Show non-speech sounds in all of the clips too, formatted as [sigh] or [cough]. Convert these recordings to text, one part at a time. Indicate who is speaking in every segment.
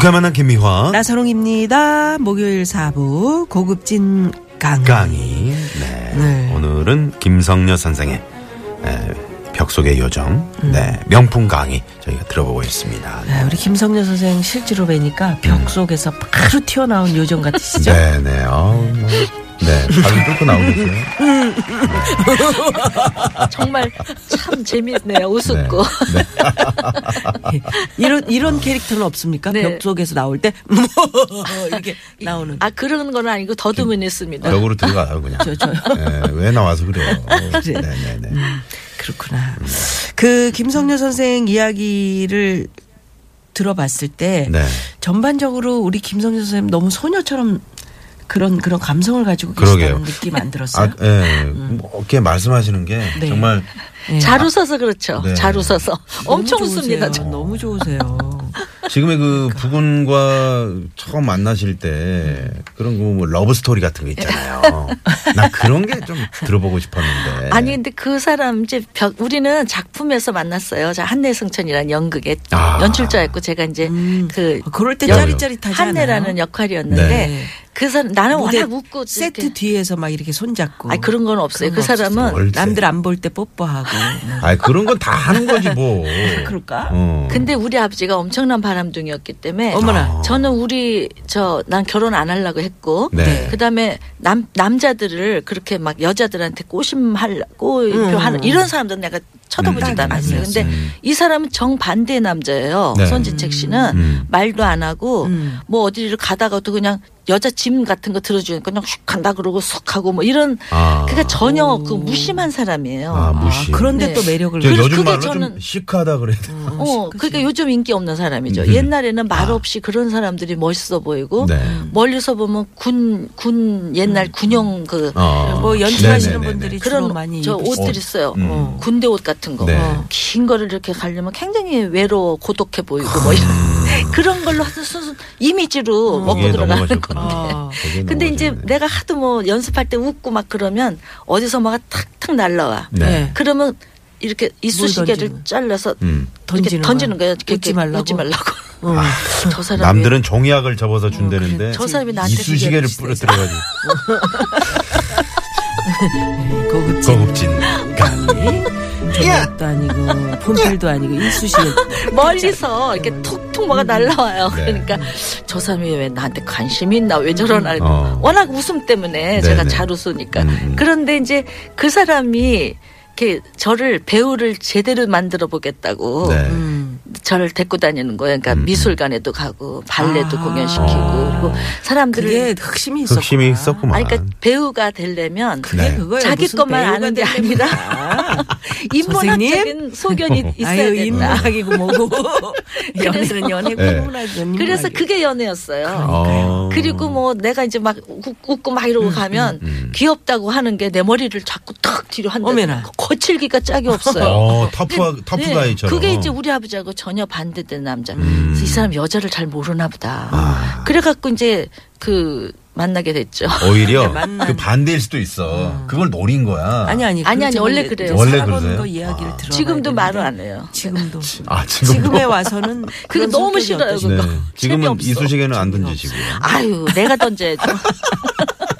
Speaker 1: 유쾌만한 김미화
Speaker 2: 나선홍입니다. 목요일 4부 고급진 강의.
Speaker 1: 강의 네.
Speaker 2: 네.
Speaker 1: 오늘은 김성녀 선생의 에, 벽 속의 요정
Speaker 2: 음.
Speaker 1: 네. 명품 강의 저희가 들어보고 있습니다
Speaker 2: 네, 우리 김성녀 선생 실제로 뵈니까 벽 속에서 바로 튀어나온 요정 같으시죠? [laughs]
Speaker 1: 네네 어, 뭐, 네 발을 뚫고 나오겠어요 [laughs]
Speaker 3: 정말 참 재밌네요. 우습고.
Speaker 1: 네. [laughs]
Speaker 2: 이런 이런 캐릭터는 없습니까?
Speaker 3: 네.
Speaker 2: 벽 속에서 나올 때 [laughs] 뭐 이렇게 나오는.
Speaker 3: 아 그런 건 아니고 더듬은 있습니다.
Speaker 1: 벽으로 들어가요 그냥
Speaker 2: 저, 저요.
Speaker 1: 네, 왜 나와서 그래요
Speaker 2: 그래.
Speaker 1: 네네네
Speaker 2: 그렇구나. 그 김성녀 선생 이야기를 들어봤을 때
Speaker 1: 네.
Speaker 2: 전반적으로 우리 김성녀 선생님 너무 소녀처럼 그런 그런 감성을 가지고
Speaker 1: 그러게요.
Speaker 2: 계시다는 느낌 안 들었어요?
Speaker 1: 아, 예. 뭐 이렇게 말씀하시는 게
Speaker 2: 네.
Speaker 1: 정말
Speaker 2: 네.
Speaker 3: 잘 웃어서 그렇죠.
Speaker 1: 네.
Speaker 3: 잘 웃어서 엄청
Speaker 2: 좋으세요.
Speaker 3: 웃습니다. 저.
Speaker 2: 너무 좋으세요.
Speaker 1: 지금의 그 부군과 처음 만나실 때 그런 거 뭐 러브 스토리 같은 거 있잖아요. [laughs] 나 그런 게 좀 들어보고 싶었는데.
Speaker 3: 아니 근데 그 사람 이제 벽 우리는 작품에서 만났어요. 저 한네승천이라는 연극에
Speaker 1: 아.
Speaker 3: 연출자였고 제가 이제
Speaker 2: 음.
Speaker 3: 그
Speaker 2: 그럴 때
Speaker 1: 여-
Speaker 2: 짜릿짜릿하지
Speaker 3: 한네라는? 역할이었는데
Speaker 1: 네.
Speaker 3: 그 사람 나는 워낙 웃고
Speaker 2: 세트
Speaker 3: 이렇게-
Speaker 2: 뒤에서 막 이렇게 손잡고.
Speaker 3: 아니 그런 건 없어요.
Speaker 2: 그런
Speaker 3: 그. 사람은
Speaker 1: 얼-
Speaker 2: 남들 안 볼 때 뽀뽀하고. [laughs]
Speaker 1: 아니 그런 건 다 하는 거지 뭐. [laughs]
Speaker 2: 그럴까?
Speaker 1: 어.
Speaker 3: 근데 우리 아버지가 엄청난 바람둥이였기 때문에
Speaker 2: 어머나.
Speaker 3: 저는 우리 저 난 결혼 안 하려고 했고
Speaker 1: 네.
Speaker 3: 그다음에 남 남자들을 그렇게 막 여자들한테 꼬심할 꼬표하는
Speaker 2: 음.
Speaker 3: 이런 사람들은 내가 쳐다보지도
Speaker 2: 음,
Speaker 3: 않았어요. 근데
Speaker 1: 음.
Speaker 3: 이 사람은 정반대의 남자예요.
Speaker 1: 네.
Speaker 3: 손진책 씨는
Speaker 1: 음.
Speaker 3: 말도 안 하고
Speaker 2: 음.
Speaker 3: 뭐 어디를 가다가도 그냥 여자 짐 같은 거 들어주니까 그냥 슉 간다 그러고 쏙 하고 뭐 이런
Speaker 1: 아.
Speaker 3: 그러니까 전혀 그 무심한 사람이에요.
Speaker 1: 아 무시.
Speaker 2: 아, 그런데
Speaker 3: 네.
Speaker 2: 또 매력을.
Speaker 1: 저
Speaker 3: 그래서
Speaker 1: 요즘
Speaker 3: 그게 저는-
Speaker 1: 시크하다 그래야 돼.
Speaker 3: 어, 그러니까 요즘 인기 없는 사람이죠.
Speaker 1: 음.
Speaker 3: 옛날에는 말 없이 그런 사람들이 멋있어 보이고
Speaker 1: 네.
Speaker 3: 멀리서 보면 군, 군 옛날 군용 그
Speaker 1: 어.
Speaker 2: 뭐 연출하시는
Speaker 1: 네네네네.
Speaker 2: 분들이
Speaker 3: 그런
Speaker 2: 많이
Speaker 3: 저
Speaker 2: 입으시죠.
Speaker 3: 옷들 있어요.
Speaker 1: 음.
Speaker 3: 어, 군대 옷 같은 거.
Speaker 1: 네.
Speaker 3: 어, 긴 거를 이렇게 가려면 굉장히 외로워 고독해 보이고 뭐 이런 [laughs] 그런 걸로 하여튼 순수 이미지로 먹고
Speaker 1: 음. 거기에
Speaker 3: 들어가는. 건데.
Speaker 2: 아.
Speaker 3: 근데 이제. 내가 하도 뭐 연습할 때 웃고 막 그러면 어디서 뭐가 탁탁 날라와.
Speaker 1: 네.
Speaker 3: 그러면 이렇게 이쑤시개를. 잘라서
Speaker 1: 음.
Speaker 2: 던지는
Speaker 3: 던지는
Speaker 2: 거야. 웃지 말라고?
Speaker 3: 웃지 말라고.
Speaker 2: 어.
Speaker 3: 저 사람이
Speaker 1: 남들은 종이약을 접어서 준다는데
Speaker 3: 저 사람이 나한테
Speaker 1: 이쑤시개를
Speaker 2: 그게
Speaker 1: 뿌려뜨려가지고 [laughs]
Speaker 2: 고급진
Speaker 1: 고급진
Speaker 2: 강의. 저것도 아니고 폰필도 아니고 이쑤시개. [laughs]
Speaker 3: 멀리서 이렇게 톡톡 뭐가 날라와요.
Speaker 1: 네.
Speaker 3: 그러니까 저 사람이 왜 나한테 관심이 있나 왜 저러나
Speaker 1: 어.
Speaker 3: 워낙 웃음 때문에 제가
Speaker 1: 네네.
Speaker 3: 잘 웃으니까
Speaker 1: 음, 음.
Speaker 3: 그런데 이제 그 사람이 이렇게 저를 배우를 제대로 만들어 보겠다고
Speaker 1: 네.
Speaker 2: 음.
Speaker 3: 저를 데리고 다니는 거예요. 그러니까
Speaker 1: 음.
Speaker 3: 미술관에도 가고 발레도
Speaker 2: 아.
Speaker 3: 공연시키고
Speaker 1: 어.
Speaker 3: 그리고 사람들을
Speaker 2: 그게 흑심이 있었구나.
Speaker 1: 흑심이 있었구만.
Speaker 3: 아니 그러니까 배우가 되려면
Speaker 2: 그게
Speaker 1: 네.
Speaker 2: 그거예요.
Speaker 3: 자기
Speaker 2: 무슨
Speaker 3: 것만
Speaker 2: 배우가
Speaker 3: 아는 게
Speaker 2: 되려면.
Speaker 3: 아니라 [laughs] 인문학적인 소견이 [laughs] 있어야
Speaker 2: 아유
Speaker 3: 된다.
Speaker 2: 인문학이고 뭐고 [laughs] 연애는 연애고
Speaker 1: 네.
Speaker 2: 문학은
Speaker 3: 그래서. 그게 연애였어요.
Speaker 1: 어.
Speaker 3: 그리고 뭐 내가 이제 막 웃- 웃고 막 이러고 가면
Speaker 1: 음.
Speaker 3: 귀엽다고 하는 게 내 머리를 자꾸 탁 뒤로 한다.
Speaker 2: 어메나.
Speaker 3: 거칠기가 짝이 없어요.
Speaker 1: 어, 터프 터프
Speaker 3: 네,
Speaker 1: 가이처럼.
Speaker 3: 그게 이제 우리 아버지하고 전혀 반대된 남자.
Speaker 1: 음.
Speaker 3: 이 사람 여자를 잘 모르나 보다.
Speaker 1: 아.
Speaker 3: 그래갖고 이제 그 만나게 됐죠.
Speaker 1: 오히려 [laughs] 그 반대일 수도 있어. 그걸 노린 거야.
Speaker 2: 아니 아니
Speaker 3: 아니, 아니. 원래 그래요.
Speaker 1: 원래 그러세요?
Speaker 2: 거 이야기를
Speaker 1: 아.
Speaker 2: 들어.
Speaker 3: 지금도 말을 안 해요.
Speaker 2: 지금도
Speaker 1: 아 지금도.
Speaker 2: 지금에 와서는 [laughs]
Speaker 3: 그게 너무 싫어요.
Speaker 1: 네. 지금은
Speaker 3: 재미없어.
Speaker 1: 이쑤시개는 안 던지시고.
Speaker 3: 아유, 내가 던져야죠. [laughs]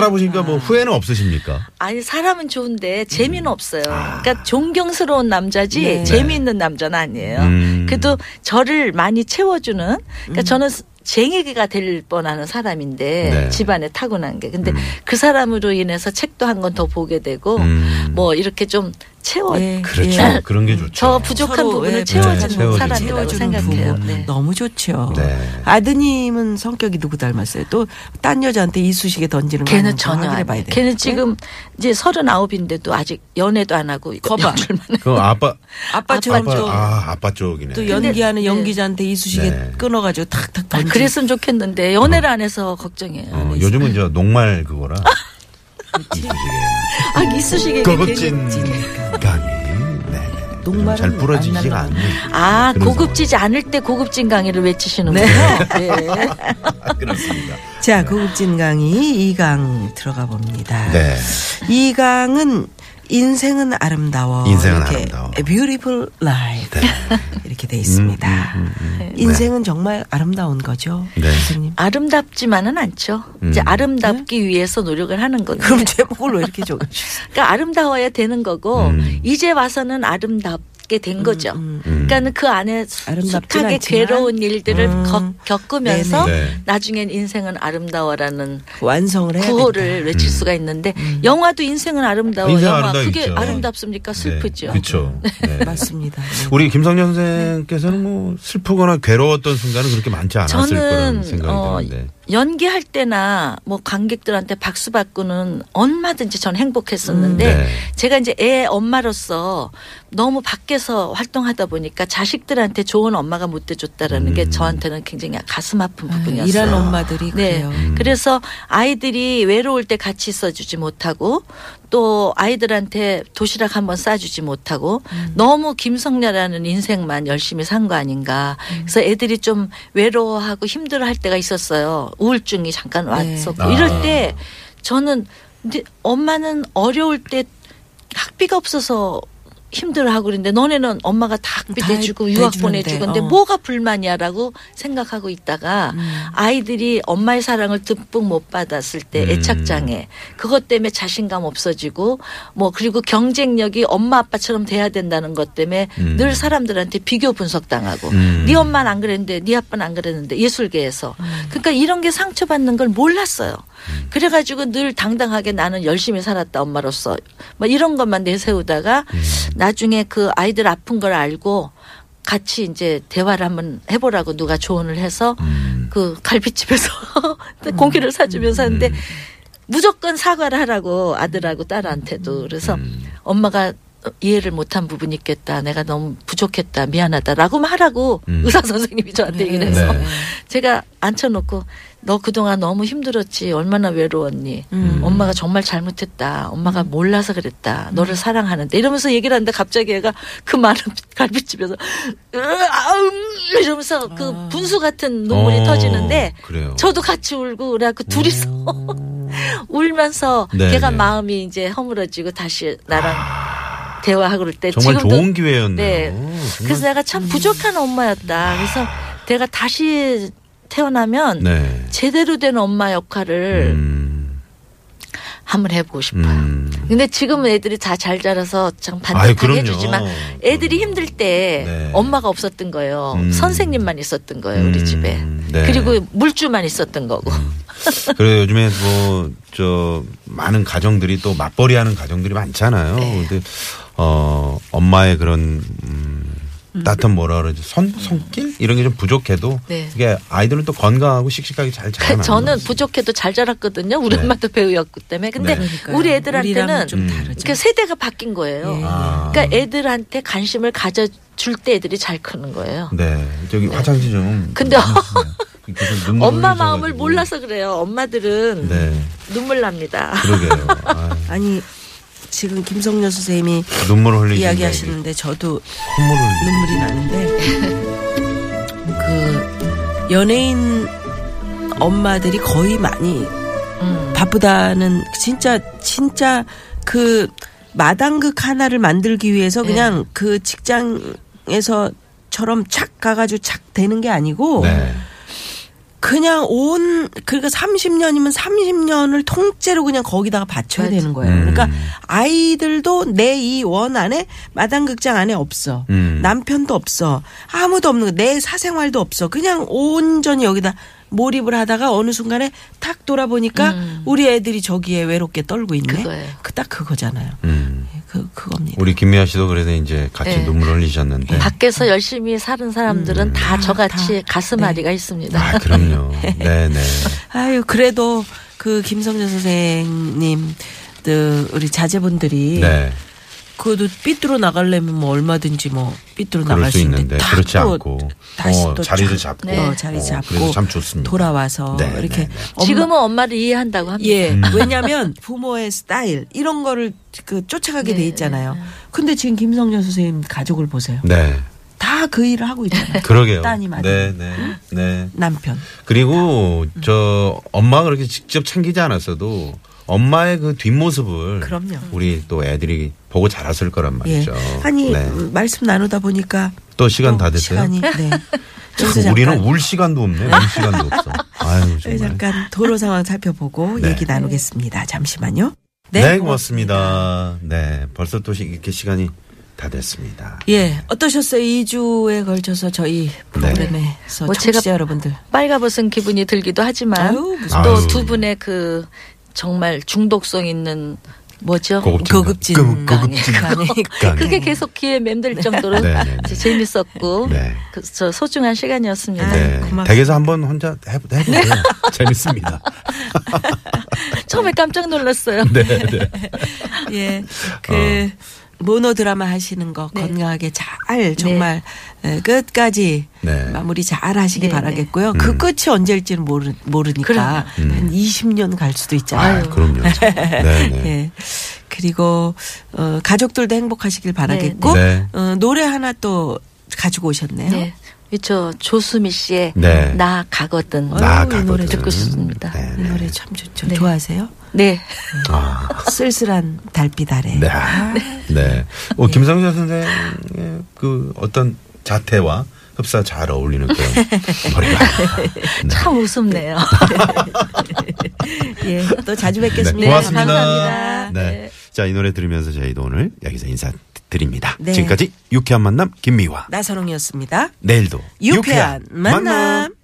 Speaker 1: 살아보시니까 뭐 후회는 없으십니까?
Speaker 3: 아니 사람은 좋은데 재미는 없어요. 그러니까 존경스러운 남자지
Speaker 2: 네.
Speaker 3: 재미있는 남자는 아니에요.
Speaker 1: 음.
Speaker 3: 그래도 저를 많이 채워주는. 그러니까 저는 쟁이가 될 뻔하는 사람인데
Speaker 1: 네.
Speaker 3: 집안에 타고난 게. 근데 그 사람으로 인해서 책도 한 권 더 보게 되고
Speaker 1: 음.
Speaker 3: 뭐 이렇게 좀 채워
Speaker 2: 예,
Speaker 1: 그렇죠.
Speaker 2: 예.
Speaker 1: 그런 게 좋죠.
Speaker 3: 저 부족한
Speaker 2: 서로,
Speaker 3: 부분을
Speaker 2: 예,
Speaker 3: 채워주는
Speaker 1: 채워주는
Speaker 3: 사람이라고
Speaker 2: 채워주는
Speaker 3: 생각해요.
Speaker 2: 부분.
Speaker 3: 네.
Speaker 2: 너무 좋죠.
Speaker 1: 네.
Speaker 2: 아드님은 성격이 누구 닮았어요? 또 딴 여자한테 이쑤시개 던지는 거
Speaker 3: 걔는 전혀
Speaker 2: 확인해
Speaker 3: 안
Speaker 2: 봐야
Speaker 3: 해요.
Speaker 2: 돼.
Speaker 3: 걔는 지금 이제 서른아홉인데도 아직 연애도 안 하고
Speaker 2: 거봐.
Speaker 1: 그 아빠
Speaker 2: 아빠처럼
Speaker 1: 아빠
Speaker 2: 또,
Speaker 1: 아 아빠 쪽이네.
Speaker 2: 또 연기하는 연기자한테 이쑤시개
Speaker 1: 네.
Speaker 2: 끊어가지고 탁탁
Speaker 3: 아,
Speaker 2: 던지.
Speaker 3: 그랬으면 좋겠는데 연애를 안 해서 걱정해요.
Speaker 1: 어, 요즘은 저 녹말 그거라. [laughs] 이쑤시개.
Speaker 3: 아 이쑤시개.
Speaker 1: 네.
Speaker 2: 녹말은
Speaker 1: 잘 부러지지가
Speaker 2: 안
Speaker 1: 않는.
Speaker 3: 아 고급지지 않을 때 고급진 강의를 외치시는군요. 네.
Speaker 1: 상황. [laughs] 그렇습니다.
Speaker 2: 자, 고급진 강의 2강 들어가 봅니다.
Speaker 1: 네.
Speaker 2: 이 강은 인생은 아름다워.
Speaker 1: 인생은
Speaker 2: 이렇게
Speaker 1: 아름다워.
Speaker 2: A beautiful life.
Speaker 1: 네. [laughs]
Speaker 2: 이렇게 돼 있습니다.
Speaker 1: 음,
Speaker 2: 인생은 정말 아름다운 거죠.
Speaker 1: 네.
Speaker 2: 교수님.
Speaker 3: 아름답지만은 않죠. 이제
Speaker 1: 음.
Speaker 3: 아름답기 위해서 노력을 하는 건데.
Speaker 2: 그럼 제목을 왜 이렇게 적으셨어요? [laughs]
Speaker 3: 그러니까 아름다워야 되는 거고
Speaker 1: 음.
Speaker 3: 이제 와서는 아름답 게 된 거죠.
Speaker 1: 음.
Speaker 3: 그러니까는 그 안에 숱하게. 괴로운 일들을
Speaker 2: 음.
Speaker 3: 겪- 겪으면서
Speaker 1: 네네. 네.
Speaker 3: 나중엔 인생은 아름다워라는
Speaker 2: 완성을 해야
Speaker 3: 구호를
Speaker 2: 된다.
Speaker 3: 외칠 수가 있는데 영화도 인생은 아름다워
Speaker 1: 음. 인생
Speaker 3: 영화
Speaker 1: 아름다워
Speaker 3: 그게
Speaker 1: 있죠.
Speaker 3: 아름답습니까 슬프죠.
Speaker 1: 그렇죠. 네. [laughs]
Speaker 2: 맞습니다. 네.
Speaker 1: 우리 김성년 선생께서는 뭐 슬프거나 괴로웠던 순간은 그렇게 많지 않았을 거라는 생각이
Speaker 3: 어,
Speaker 1: 드는데.
Speaker 3: 연기할 때나 뭐 관객들한테 박수 받고는 얼마든지 전 행복했었는데
Speaker 1: 음, 네.
Speaker 3: 제가 이제 애 엄마로서 너무 밖에서 활동하다 보니까 자식들한테 좋은 엄마가 못 돼줬다라는 게 저한테는 굉장히 가슴 아픈 부분이었어요.
Speaker 2: 음. 일하는 엄마들이
Speaker 3: 네.
Speaker 2: 그래요.
Speaker 3: 그래서 아이들이 외로울 때 같이 있어주지 못하고 또 아이들한테 도시락 한번 싸주지 못하고
Speaker 2: 음.
Speaker 3: 너무 김성녀라는 인생만 열심히 산 거 아닌가.
Speaker 2: 음.
Speaker 3: 그래서 애들이 좀 외로워하고 힘들어할 때가 있었어요. 우울증이 잠깐
Speaker 2: 네.
Speaker 3: 왔었고
Speaker 1: 아.
Speaker 3: 이럴 때 저는 근데 엄마는 어려울 때 학비가 없어서 힘들어하고 그랬는데 너네는 엄마가 다 학비
Speaker 2: 다
Speaker 3: 내주고
Speaker 2: 해-
Speaker 3: 유학 보내주고 근데
Speaker 2: 어.
Speaker 3: 뭐가 불만이야라고 생각하고 있다가
Speaker 2: 음.
Speaker 3: 아이들이 엄마의 사랑을 듬뿍 못 받았을 때
Speaker 1: 음.
Speaker 3: 애착장애 그것 때문에 자신감 없어지고 뭐 그리고 경쟁력이 엄마 아빠처럼 돼야 된다는 것 때문에
Speaker 1: 음.
Speaker 3: 늘 사람들한테 비교 분석당하고
Speaker 1: 음.
Speaker 3: 네 엄마는 안 그랬는데 네 아빠는 안 그랬는데 예술계에서
Speaker 2: 음.
Speaker 3: 그러니까 이런 게 상처받는 걸 몰랐어요. 그래가지고 늘 당당하게 나는 열심히 살았다 엄마로서 뭐 이런 것만 내세우다가
Speaker 1: 음.
Speaker 3: 나중에 그 아이들 아픈 걸 알고 같이 이제 대화를 한번 해보라고 누가 조언을 해서
Speaker 1: 음.
Speaker 3: 그 갈비집에서 [laughs] 고기를 사주면서 하는데
Speaker 1: 음.
Speaker 3: 무조건 사과를 하라고 아들하고 딸한테도 그래서
Speaker 1: 음.
Speaker 3: 엄마가 이해를 못한 부분이 있겠다. 내가 너무 부족했다. 미안하다라고 하라고
Speaker 1: 음.
Speaker 3: 의사 선생님이 저한테 얘기를 해서
Speaker 1: 네.
Speaker 3: 제가 앉혀놓고 너 그동안 너무 힘들었지. 얼마나 외로웠니.
Speaker 2: 음.
Speaker 3: 엄마가 정말 잘못했다. 엄마가 몰라서 그랬다. 너를 사랑하는데 이러면서 얘기를 하는데 갑자기 얘가 그 많은 [laughs] 갈비집에서 으아음 이러면서 그 분수 같은 눈물이
Speaker 1: 어,
Speaker 3: 터지는데
Speaker 1: 그래요.
Speaker 3: 저도 같이 울고 그래갖고 둘이서 [laughs] 울면서
Speaker 1: 네,
Speaker 3: 걔가
Speaker 1: 네.
Speaker 3: 마음이 이제 허물어지고 다시 나랑 대화하고 그럴 때
Speaker 1: 정말
Speaker 3: 지금도
Speaker 1: 좋은 기회였네요.
Speaker 3: 네.
Speaker 1: 정말.
Speaker 3: 그래서 내가 참 부족한 엄마였다. 그래서 내가 다시 태어나면
Speaker 1: 네.
Speaker 3: 제대로 된 엄마 역할을
Speaker 1: 음.
Speaker 3: 한번 해보고 싶어요.
Speaker 1: 음.
Speaker 3: 근데 지금은 애들이 다 잘 자라서 참 반듯하게. 해주지만 애들이 힘들 때
Speaker 1: 네.
Speaker 3: 엄마가 없었던 거예요.
Speaker 1: 음.
Speaker 3: 선생님만 있었던 거예요 우리
Speaker 1: 음.
Speaker 3: 집에.
Speaker 1: 네.
Speaker 3: 그리고 물주만 있었던 거고.
Speaker 1: 그래 요즘에 뭐 저 많은 가정들이 또 맞벌이하는 가정들이 많잖아요.
Speaker 3: 네.
Speaker 1: 근데 어 엄마의 그런 음, 따뜻한 뭐라 그러지 손 손길 이런 게 좀 부족해도
Speaker 3: 네.
Speaker 1: 이게 아이들은 또 건강하고 씩씩하게 잘 자라나는
Speaker 3: 저는
Speaker 1: 거지.
Speaker 3: 부족해도 잘 자랐거든요. 우리
Speaker 1: 네.
Speaker 3: 엄마도 배우였기 때문에. 근데
Speaker 1: 네.
Speaker 3: 우리 애들한테는
Speaker 2: 좀
Speaker 1: 음.
Speaker 2: 다르죠.
Speaker 3: 그 세대가 바뀐 거예요.
Speaker 2: 예.
Speaker 1: 아.
Speaker 3: 그러니까 애들한테 관심을 가져 줄 때 애들이 잘 크는 거예요.
Speaker 1: 네 저기 화장실 좀.
Speaker 3: 근데 [laughs] 엄마
Speaker 1: 흘리셔가지고.
Speaker 3: 마음을 몰라서 그래요. 엄마들은
Speaker 1: 네
Speaker 3: 눈물 납니다.
Speaker 1: 그러게요. [laughs] 아,
Speaker 2: 아니 지금 김성녀 선생님이
Speaker 1: 눈물을 흘리시
Speaker 2: 이야기하시는데 저도
Speaker 1: 흘리.
Speaker 2: 눈물이 나는데 그 연예인 엄마들이 거의 많이
Speaker 3: 음.
Speaker 2: 바쁘다는 진짜 진짜 그 마당극 하나를 만들기 위해서
Speaker 3: 네.
Speaker 2: 그냥 그 직장에서처럼 착 가가지고 착 되는 게 아니고
Speaker 1: 네.
Speaker 2: 그냥 온 그러니까 30년이면 30년을 통째로 그냥 거기다가 바쳐야
Speaker 3: 맞아.
Speaker 2: 되는 거예요.
Speaker 1: 음.
Speaker 2: 그러니까 아이들도 내 이 원 안에 마당극장 안에 없어.
Speaker 1: 음.
Speaker 2: 남편도 없어. 아무도 없는 거. 내 사생활도 없어. 그냥 온전히 여기다 몰입을 하다가 어느 순간에 탁 돌아보니까
Speaker 3: 음.
Speaker 2: 우리 애들이 저기에 외롭게 떨고 있네.
Speaker 3: 그거예요.
Speaker 2: 그딱 그거잖아요.
Speaker 1: 음.
Speaker 2: 그 그겁니다.
Speaker 1: 우리 김미아 씨도 그래서 이제 같이
Speaker 3: 네.
Speaker 1: 눈물 흘리셨는데.
Speaker 3: 밖에서 열심히 사는 사람들은 다 저같이
Speaker 2: 다.
Speaker 3: 가슴앓이가 있습니다.
Speaker 1: 아, 그럼요. [laughs] 네네.
Speaker 2: 아유 그래도 그 김성년 선생님 그 우리 자제분들이
Speaker 1: 네.
Speaker 2: 그도 삐뚤어 나가려면 뭐 얼마든지 뭐 삐뚤어 나갈 수수 있는데
Speaker 1: 그렇지
Speaker 2: 또
Speaker 1: 않고
Speaker 2: 다시
Speaker 1: 어,
Speaker 2: 또
Speaker 1: 자리를
Speaker 2: 참-
Speaker 1: 잡고
Speaker 3: 네.
Speaker 2: 어, 자리
Speaker 1: 어,
Speaker 2: 잡고
Speaker 1: 그래서 참 좋습니다.
Speaker 2: 돌아와서
Speaker 1: 네,
Speaker 2: 이렇게
Speaker 1: 네, 네.
Speaker 2: 엄마-
Speaker 3: 지금은 엄마를 이해한다고 합니다.
Speaker 2: 예
Speaker 1: 음.
Speaker 2: 왜냐하면 부모의 스타일 이런 거를 그 쫓아가게
Speaker 3: 네,
Speaker 2: 돼 있잖아요. 근데 지금 김성년 선생님 가족을 보세요.
Speaker 1: 네.
Speaker 2: 다 그 일을 하고 있잖아요. [laughs]
Speaker 1: 그러게요.
Speaker 2: 따님 아들
Speaker 1: 네, 네, 네.
Speaker 2: 남편.
Speaker 1: 그리고 저 엄마가 그렇게 직접 챙기지 않았어도 엄마의 그 뒷모습을
Speaker 2: 그럼요.
Speaker 1: 우리 또 애들이 보고 자랐을 거란
Speaker 2: 예.
Speaker 1: 말이죠.
Speaker 2: 아니
Speaker 1: 네.
Speaker 2: 음, 말씀 나누다 보니까
Speaker 1: 또 시간 또다 됐어요.
Speaker 2: 시간이 네. [laughs]
Speaker 1: 참, 우리는 울 시간도 없네. 울 시간도 없어. 아유 [laughs] 정말.
Speaker 2: 잠깐 도로 상황 살펴보고
Speaker 1: 네.
Speaker 2: 얘기 나누겠습니다. 잠시만요.
Speaker 1: 네, 고맙습니다. 네, 벌써 또 시- 이렇게 시간이 다 됐습니다.
Speaker 2: 예, 어떠셨어요? 2주에 걸쳐서 저희 프로그램에서
Speaker 3: 뭐
Speaker 2: 청취자
Speaker 3: 제가
Speaker 2: 여러분들.
Speaker 3: 빨가벗은 기분이 들기도 하지만 또. 두 분의 그 정말 중독성 있는 뭐죠?
Speaker 1: 고급진
Speaker 2: 고급진
Speaker 1: 고-
Speaker 2: 강의.
Speaker 1: 고급진
Speaker 2: 강의.
Speaker 1: 강의.
Speaker 3: 그게 계속 귀에 맴들 정도로
Speaker 1: 네, 네, 네.
Speaker 3: 재밌었고
Speaker 1: 네.
Speaker 3: 그, 저 소중한 시간이었습니다.
Speaker 1: 네,
Speaker 2: 고맙습니다.
Speaker 1: 댁에서 한번 혼자 해, 해보세요. [laughs] 재밌습니다. [laughs]
Speaker 3: 처음에 깜짝 놀랐어요.
Speaker 1: 네, 네. [laughs]
Speaker 2: 예, 그 모노 드라마 하시는 거
Speaker 3: 네.
Speaker 2: 건강하게 잘 정말 에, 끝까지
Speaker 1: 네.
Speaker 2: 마무리 잘 하시기
Speaker 3: 네,
Speaker 2: 바라겠고요.
Speaker 1: 네.
Speaker 2: 그
Speaker 1: 음.
Speaker 2: 끝이 언제일지는 모르, 모르니까
Speaker 3: 그럼요.
Speaker 2: 한 20년 갈 수도
Speaker 1: 아,
Speaker 2: 있잖아요.
Speaker 1: 그럼요. [laughs] 네, 네.
Speaker 2: 예. 그리고 어, 가족들도 행복하시길 바라겠고
Speaker 1: 네.
Speaker 2: 어, 노래 하나 또 가지고 오셨네요.
Speaker 3: 네. 저 조수미 씨의
Speaker 1: 네.
Speaker 3: 나 가거든
Speaker 2: 나이 노래
Speaker 1: 가거든.
Speaker 3: 듣고 싶습니다.
Speaker 1: 네,
Speaker 2: 이
Speaker 1: 네.
Speaker 2: 노래 참 좋죠.
Speaker 3: 네.
Speaker 2: 좋아하세요?
Speaker 3: 네.
Speaker 1: 아,
Speaker 2: 쓸쓸한 달빛 아래.
Speaker 1: 네. 네. 어, 김성재 선생의 그 어떤 자태와 흡사 잘 어울리는 그런 [laughs] 노래가. 네.
Speaker 3: 참 웃음네요. [laughs]
Speaker 2: 예, 또 자주
Speaker 1: 네,
Speaker 2: 뵙겠습니다.
Speaker 1: 고맙습니다.
Speaker 3: 감사합니다.
Speaker 1: 네.
Speaker 3: 네.
Speaker 1: 자, 이 노래 들으면서 저희도 오늘 여기서 인사드립니다.
Speaker 2: 네.
Speaker 1: 지금까지 유쾌한 만남 김미화.
Speaker 2: 나선홍이었습니다.
Speaker 1: 내일도
Speaker 2: 유쾌한 만남.